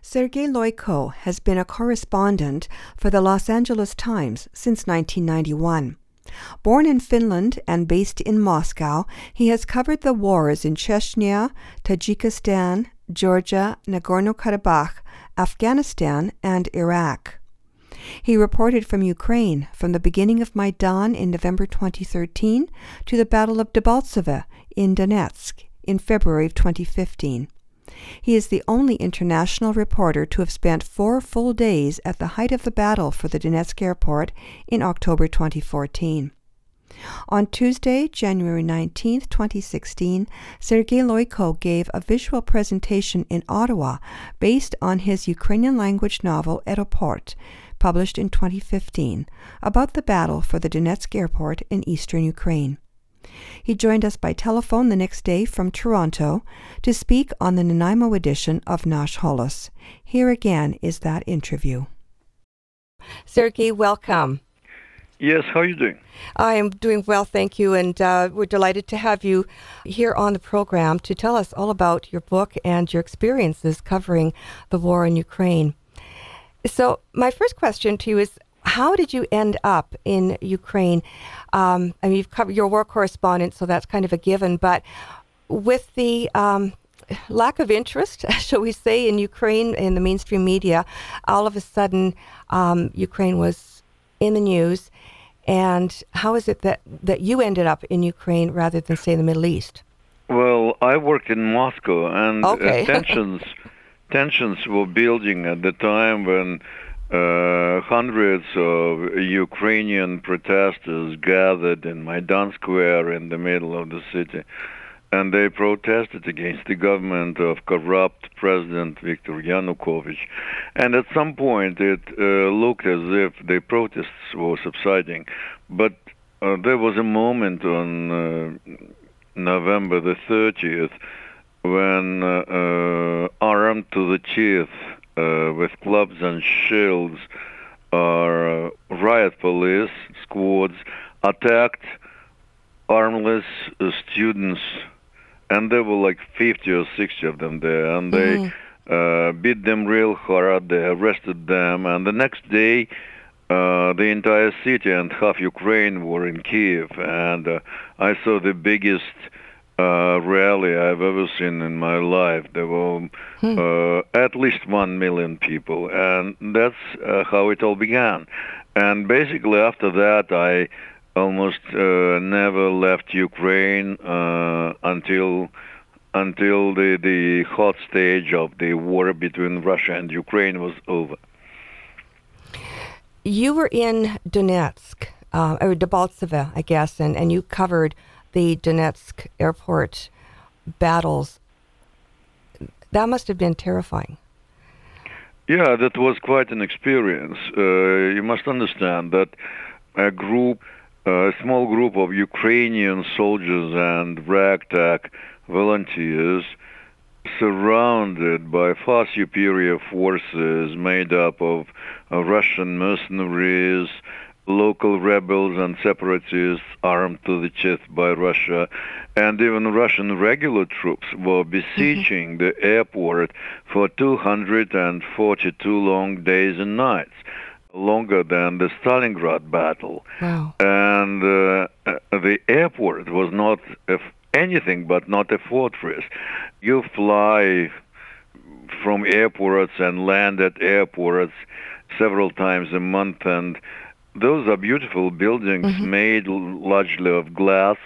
Sergei Loiko has been a correspondent for the Los Angeles Times since 1991. Born in Finland and based in Moscow, he has covered the wars in Chechnya, Tajikistan, Georgia, Nagorno Karabakh, Afghanistan, and Iraq. He reported from Ukraine from the beginning of Maidan in November 2013 to the Battle of Debaltseve in Donetsk in February of 2015. He is the only international reporter to have spent four full days at the height of the battle for the Donetsk airport in October 2014. On Tuesday, January 19, 2016, Sergei Loiko gave a visual presentation in Ottawa based on his Ukrainian language novel Aeroport, published in 2015, about the battle for the Donetsk airport in eastern Ukraine. He joined us by telephone the next day from Toronto to speak on the Nanaimo edition of Nash Holos. Here again is that interview. Sergei, welcome. Yes, how are you doing? I am doing well, thank you, and uh, we're delighted to have you here on the program to tell us all about your book and your experiences covering the war in Ukraine. So, my first question to you is how did you end up in Ukraine? Um, I mean, you've covered your war correspondent, so that's kind of a given. But with the um, lack of interest, shall we say, in Ukraine in the mainstream media, all of a sudden, um, Ukraine was in the news. And how is it that, that you ended up in Ukraine rather than, say, the Middle East? Well, I worked in Moscow, and okay. uh, tensions tensions were building at the time when uh, hundreds of Ukrainian protesters gathered in Maidan Square in the middle of the city, and they protested against the government of corrupt President Viktor Yanukovych. And at some point, it uh, looked as if the protests were subsiding, but uh, there was a moment on uh, November the 30th when uh, uh, armed to the teeth uh, with clubs and shields, uh, riot police squads attacked armless uh, students, and there were like 50 or 60 of them there, and they mm-hmm. beat them real hard. They arrested them, and the next day. Uh, the entire city and half Ukraine were in Kiev, and uh, I saw the biggest uh, rally I've ever seen in my life. There were hmm. uh, at least one million people, and that's uh, how it all began. And basically, after that, I almost uh, never left Ukraine uh, until until the the hot stage of the war between Russia and Ukraine was over. You were in Donetsk, uh, or Debaltseve, I guess, and, and you covered the Donetsk airport battles, that must have been terrifying. Yeah, that was quite an experience. Uh, you must understand that a group, a small group of Ukrainian soldiers and ragtag volunteers surrounded by far superior forces made up of Russian mercenaries, local rebels and separatists armed to the chest by Russia, and even Russian regular troops were besieging mm-hmm. the airport for 242 long days and nights, longer than the Stalingrad battle. Wow. And uh, the airport was not anything but not a fortress. You fly from airports and land at airports several times a month and those are beautiful buildings mm-hmm. made largely of glass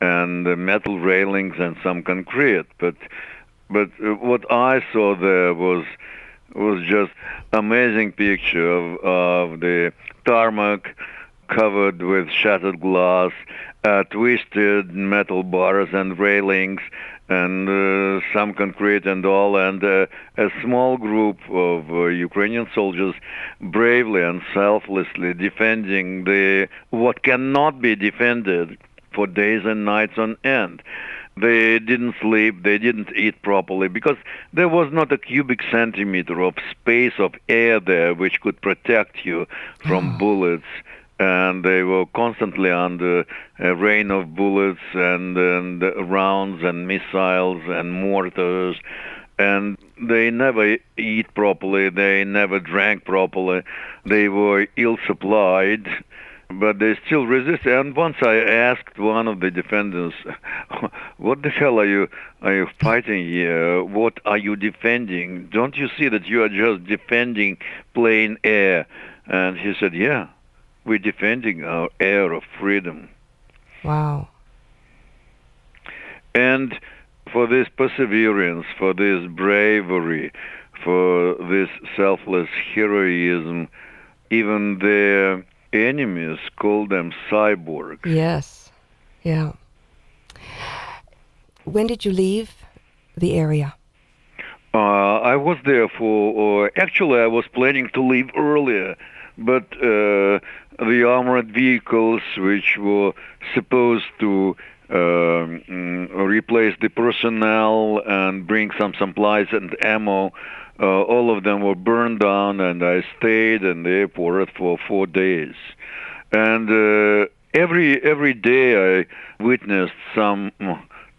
and uh, metal railings and some concrete. But but uh, what I saw there was was just amazing picture of, of the tarmac covered with shattered glass, uh, twisted metal bars and railings, and uh, some concrete and all, and uh, a small group of uh, Ukrainian soldiers bravely and selflessly defending the what cannot be defended for days and nights on end. They didn't sleep, they didn't eat properly because there was not a cubic centimeter of space of air there which could protect you from bullets and they were constantly under a rain of bullets and, and rounds and missiles and mortars and they never eat properly they never drank properly they were ill supplied but they still resist. And once I asked one of the defendants, "What the hell are you are you fighting here? What are you defending? Don't you see that you are just defending plain air?" And he said, "Yeah, we're defending our air of freedom." Wow. And for this perseverance, for this bravery, for this selfless heroism, even their enemies call them cyborgs. Yes. Yeah. When did you leave the area? Uh, I was there for. Uh, actually, I was planning to leave earlier, but uh, the armored vehicles, which were supposed to um, replace the personnel and bring some supplies and ammo, uh, all of them were burned down, and I stayed in the airport for four days. And uh, every every day I witnessed some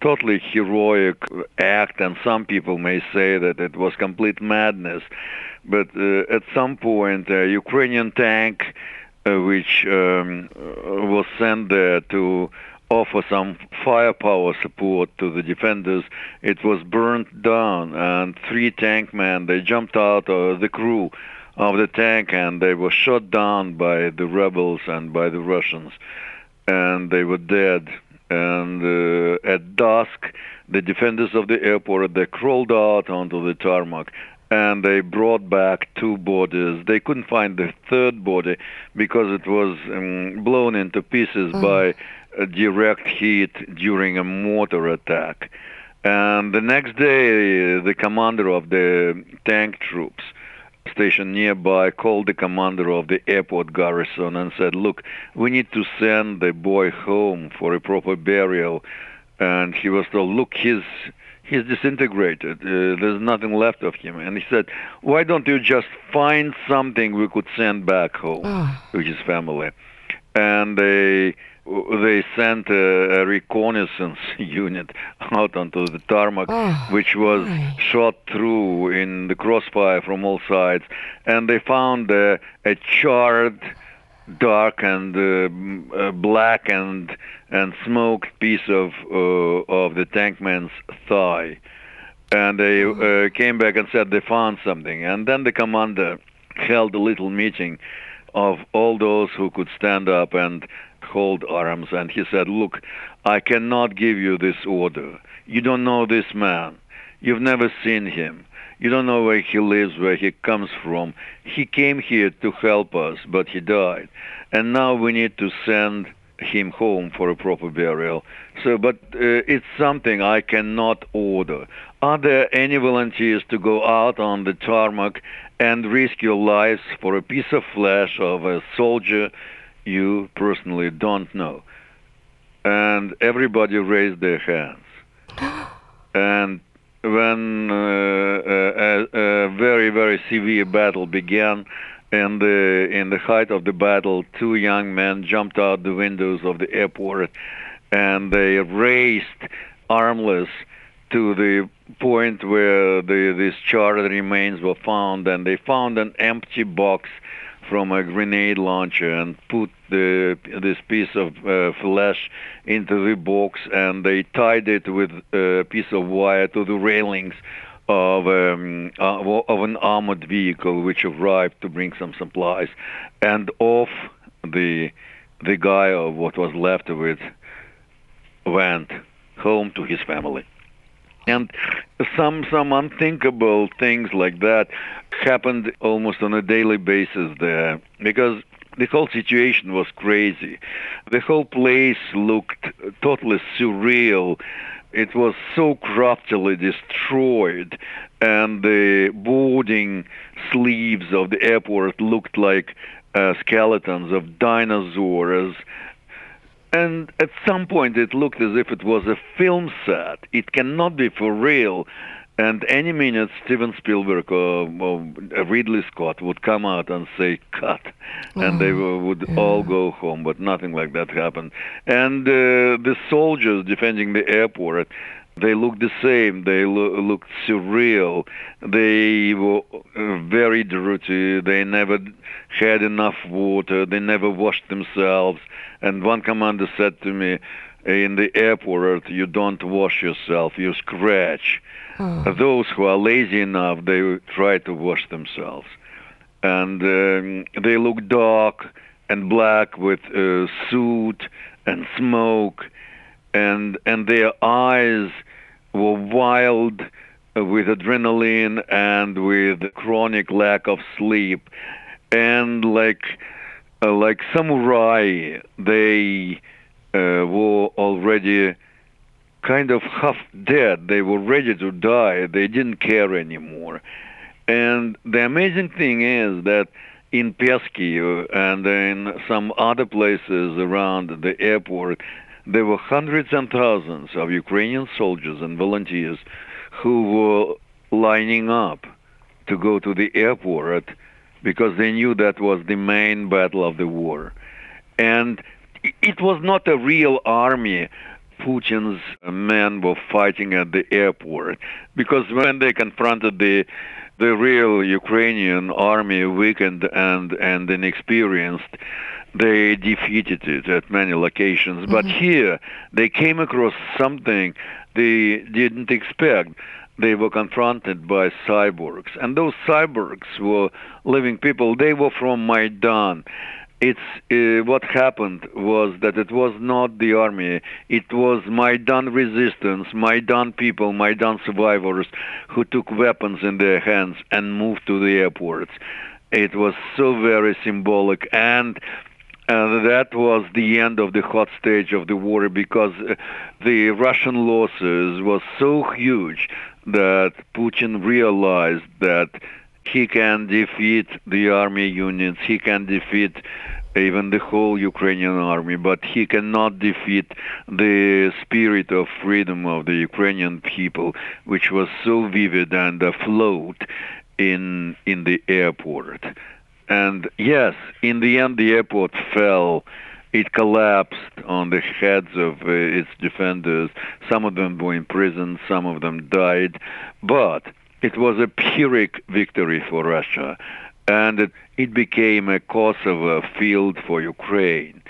totally heroic act, and some people may say that it was complete madness. But uh, at some point, a Ukrainian tank, which um, was sent there to offer some firepower support to the defenders. It was burnt down, and three tank men they jumped out of the crew of the tank, and they were shot down by the rebels and by the Russians, and they were dead. And uh, at dusk, the defenders of the airport they crawled out onto the tarmac and they brought back two bodies. They couldn't find the third body because it was um, blown into pieces oh. by direct heat during a mortar attack. And the next day, the commander of the tank troops stationed nearby called the commander of the airport garrison and said, Look, we need to send the boy home for a proper burial. And he was told, Look, he's he's disintegrated. Uh, there's nothing left of him. And he said, Why don't you just find something we could send back home oh. to his family? And they they sent a, a, reconnaissance unit out onto the tarmac, oh, which was my. shot through in the crossfire from all sides, and they found uh, a charred, dark and uh, uh, black and and smoked piece of uh, of the tankman's thigh, and they oh. uh, came back and said they found something, and then the commander held a little meeting of all those who could stand up and hold arms and he said, Look, I cannot give you this order. You don't know this man. You've never seen him. You don't know where he lives, where he comes from. He came here to help us, but he died. And now we need to send him home for a proper burial. So, but uh, it's something I cannot order. Are there any volunteers to go out on the tarmac and risk your lives for a piece of flesh of a soldier you personally don't know. And everybody raised their hands. and when uh, a, a, very, very severe battle began, and the, in the height of the battle, two young men jumped out the windows of the airport and they raced armless to the point where the, these charred remains were found, and they found an empty box from a grenade launcher and put the, this piece of uh, flesh into the box and they tied it with a piece of wire to the railings of um, uh, of an armored vehicle which arrived to bring some supplies, and off the the guy of what was left of it went home to his family. And some some unthinkable things like that happened almost on a daily basis there because the whole situation was crazy. The whole place looked totally surreal. It was so craftily destroyed, and the boarding sleeves of the airport looked like uh, skeletons of dinosaurs and at some point, it looked as if it was a film set. It cannot be for real. And any minute, Steven Spielberg or, or Ridley Scott would come out and say, cut. And they Oh, would yeah. all go home, but nothing like that happened. And uh, the soldiers defending the airport, they looked the same. They lo- looked surreal. They were uh, very dirty. They never had enough water. They never washed themselves. And one commander said to me, in the airport, you don't wash yourself, you scratch. Oh. Those who are lazy enough, they try to wash themselves. And um, they look dark and black with uh, soot and smoke, and and their eyes were wild with adrenaline and with chronic lack of sleep, and like uh, like samurai, they uh, were already kind of half dead. They were ready to die. They didn't care anymore. And the amazing thing is that in Peski and in some other places around the airport, there were hundreds and thousands of Ukrainian soldiers and volunteers who were lining up to go to the airport because they knew that was the main battle of the war. And it was not a real army Putin's men were fighting at the airport because when they confronted the the real Ukrainian army, weakened and and inexperienced, they defeated it at many locations. But mm-hmm. here they came across something they didn't expect. They were confronted by cyborgs, and those cyborgs were living people. They were from Maidan it's uh, what happened was that it was not the army. It was maidan resistance maidan people maidan survivors who took weapons in their hands and moved to the airports. It was so very symbolic and uh, that was the end of the hot stage of the war because uh, the Russian losses was so huge that Putin realized that he can defeat the army units, he can defeat even the whole Ukrainian army, but he cannot defeat the spirit of freedom of the Ukrainian people, which was so vivid and afloat in in the airport. And yes, in the end, the airport fell. It collapsed on the heads of uh, its defenders. Some of them were in prison, some of them died. But it was a Pyrrhic victory for Russia, and it, became a Kosovo field for Ukraine.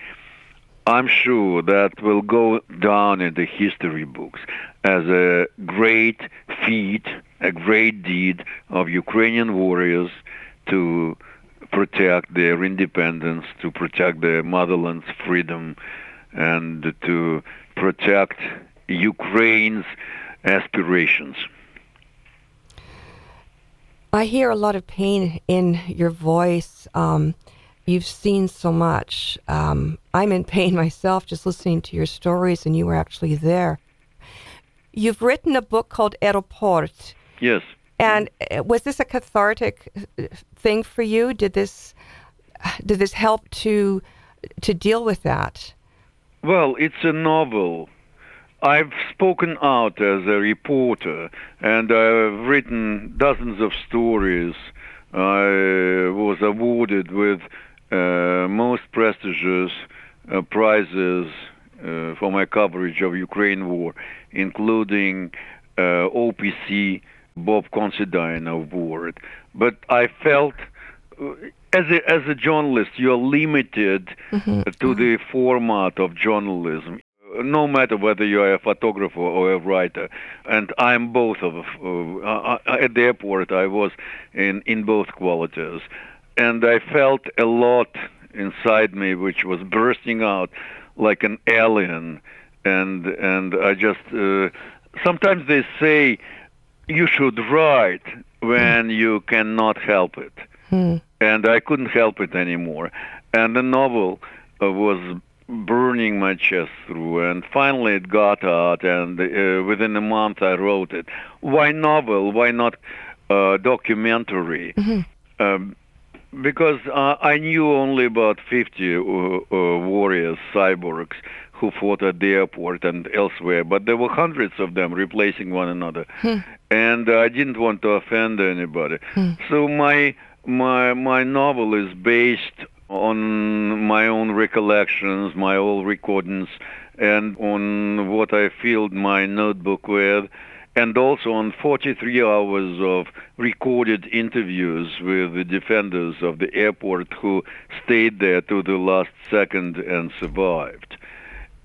I'm sure that will go down in the history books as a great feat, a great deed of Ukrainian warriors to protect their independence, to protect their motherland's freedom, and to protect Ukraine's aspirations. I hear a lot of pain in your voice. Um, you've seen so much. Um, I'm in pain myself just listening to your stories, and you were actually there. You've written a book called Aeroport. Yes. And uh, was this a cathartic uh, thing for you? Did this did this help to to deal with that? Well, it's a novel. I've spoken out as a reporter, and I've written dozens of stories. I was awarded with uh, most prestigious uh, prizes uh, for my coverage of Ukraine war, including uh, OPC Bob Considine Award. But I felt, uh, as a, as a journalist, you're limited uh, to the format of journalism no matter whether you're a photographer or a writer. And I'm both of. Uh, uh, at the airport, I was in in both qualities, and I felt a lot inside me which was bursting out like an alien, and and I just uh, sometimes they say you should write when you cannot help it, and I couldn't help it anymore, and the novel uh, was burning my chest through and finally it got out and uh, within a month i wrote it why novel why not uh, documentary um, because uh, I knew only about 50 uh, uh, warriors, cyborgs, who fought at the airport and elsewhere, but there were hundreds of them replacing one another, hmm. and I didn't want to offend anybody. Hmm. So my my my novel is based on my own recollections, my old recordings, and on what I filled my notebook with and also on 43 hours of recorded interviews with the defenders of the airport who stayed there to the last second and survived.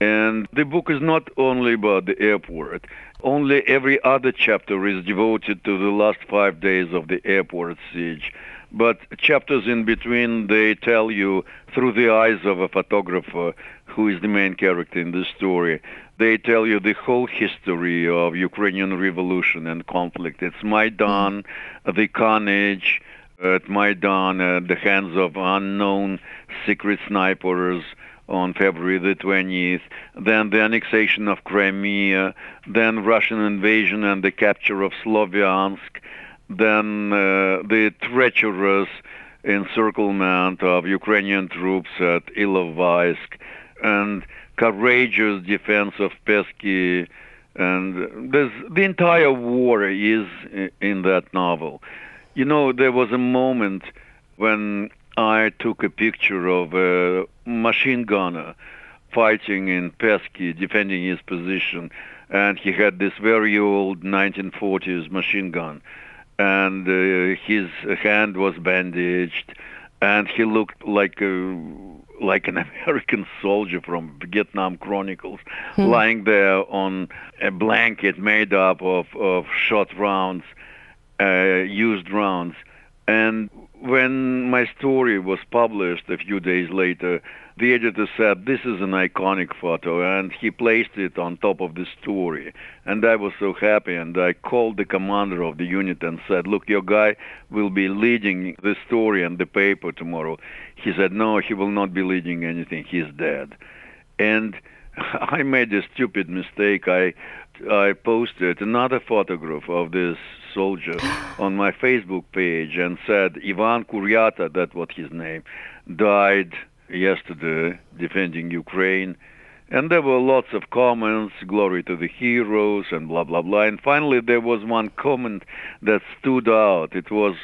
And the book is not only about the airport. Only every other chapter is devoted to the last five days of the airport siege. But chapters in between, they tell you through the eyes of a photographer who is the main character in this story. They tell you the whole history of Ukrainian revolution and conflict. It's Maidan, mm-hmm. the carnage at Maidan at the hands of unknown secret snipers on February the 20th, then the annexation of Crimea, then Russian invasion and the capture of Sloviansk, then uh, the treacherous encirclement of Ukrainian troops at Ilovaisk and courageous defense of Peski. And the entire war is in that novel. You know, there was a moment when I took a picture of a machine gunner fighting in Peski, defending his position, and he had this very old 1940s machine gun and uh, his hand was bandaged, and he looked like a like an American soldier from Vietnam Chronicles, hmm. lying there on a blanket made up of, of shot rounds, uh, used rounds. And when my story was published a few days later, the editor said, This is an iconic photo, and he placed it on top of the story. And I was so happy, and I called the commander of the unit and said, Look, your guy will be leading the story and the paper tomorrow. He said, No, he will not be leading anything, he's dead. And I made a stupid mistake. I I posted another photograph of this soldier on my Facebook page and said Ivan Kuryata, that was his name, died yesterday defending Ukraine. And there were lots of comments, glory to the heroes, and blah, blah, blah. And finally, there was one comment that stood out. It was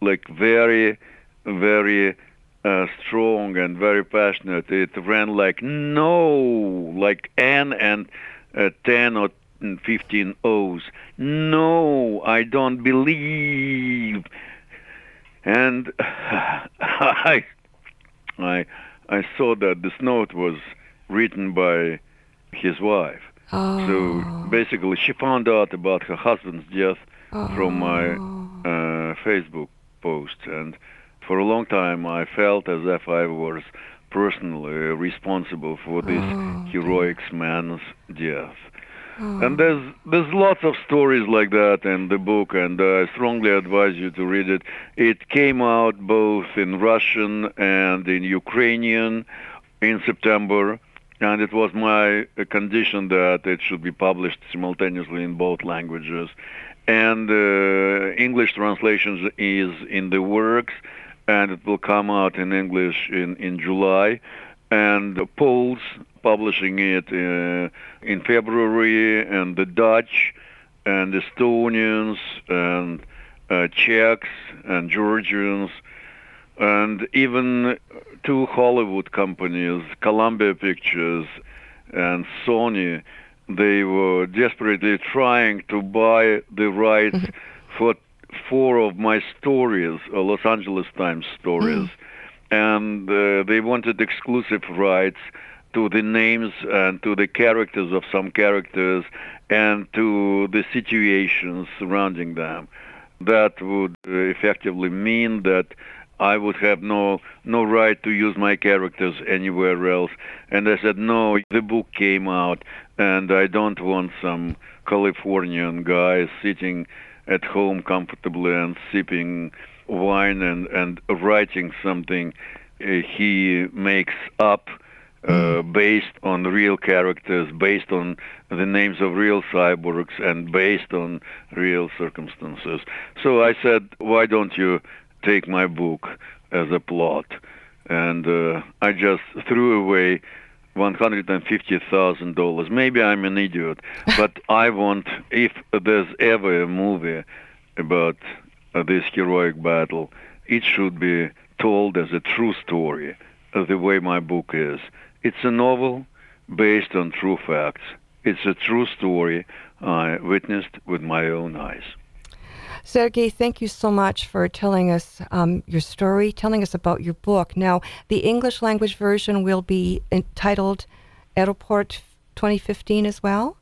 like very, very uh, strong and very passionate. It ran like no, like N and uh, 10 or 15 O's. No, I don't believe. And I I I saw that this note was written by his wife. Oh. So basically, she found out about her husband's death oh. from my uh, Facebook post, and for a long time I felt as if I was personally responsible for this oh, heroic man's death. Oh. And there's there's lots of stories like that in the book, and I strongly advise you to read it. It came out both in Russian and in Ukrainian in September, and it was my condition that it should be published simultaneously in both languages. And uh, English translation is in the works, and it will come out in English in, in July. And the Poles publishing it uh, in February, and the Dutch and Estonians and uh, Czechs and Georgians and even two Hollywood companies, Columbia Pictures and Sony, they were desperately trying to buy the rights mm-hmm. for four of my stories, uh, Los Angeles Times stories, mm-hmm. And uh, they wanted exclusive rights to the names and to the characters of some characters and to the situations surrounding them. That would uh, effectively mean that I would have no no right to use my characters anywhere else. And I said, no, the book came out, and I don't want some Californian guy sitting at home comfortably and sipping wine and, and writing something uh, he makes up uh, based on real characters, based on the names of real cyborgs, and based on real circumstances. So I said, why don't you take my book as a plot, and uh, I just threw away one hundred and fifty thousand dollars. Maybe I'm an idiot, but I want if there's ever a movie about this heroic battle, it should be told as a true story, uh, the way my book is. It's a novel based on true facts. It's a true story I witnessed with my own eyes. Sergei, thank you so much for telling us um, your story, telling us about your book. Now, the English language version will be entitled Aeroport 2015 as well?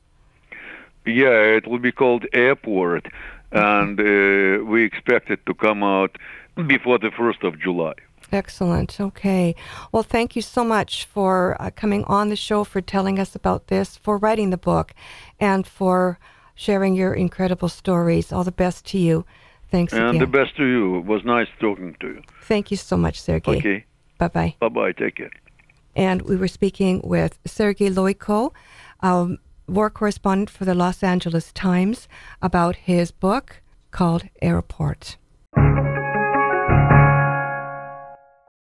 Yeah, it will be called Airport, and uh, we expect it to come out before the 1st of July. Excellent. Okay. Well, thank you so much for uh, coming on the show, for telling us about this, for writing the book, and for sharing your incredible stories. All the best to you. Thanks and again. the best to you. It was nice talking to you. Thank you so much, Sergey. Okay. Bye bye. Bye bye. Take care. And we were speaking with Sergey Loiko, um, war correspondent for the Los Angeles Times, about his book called Airport.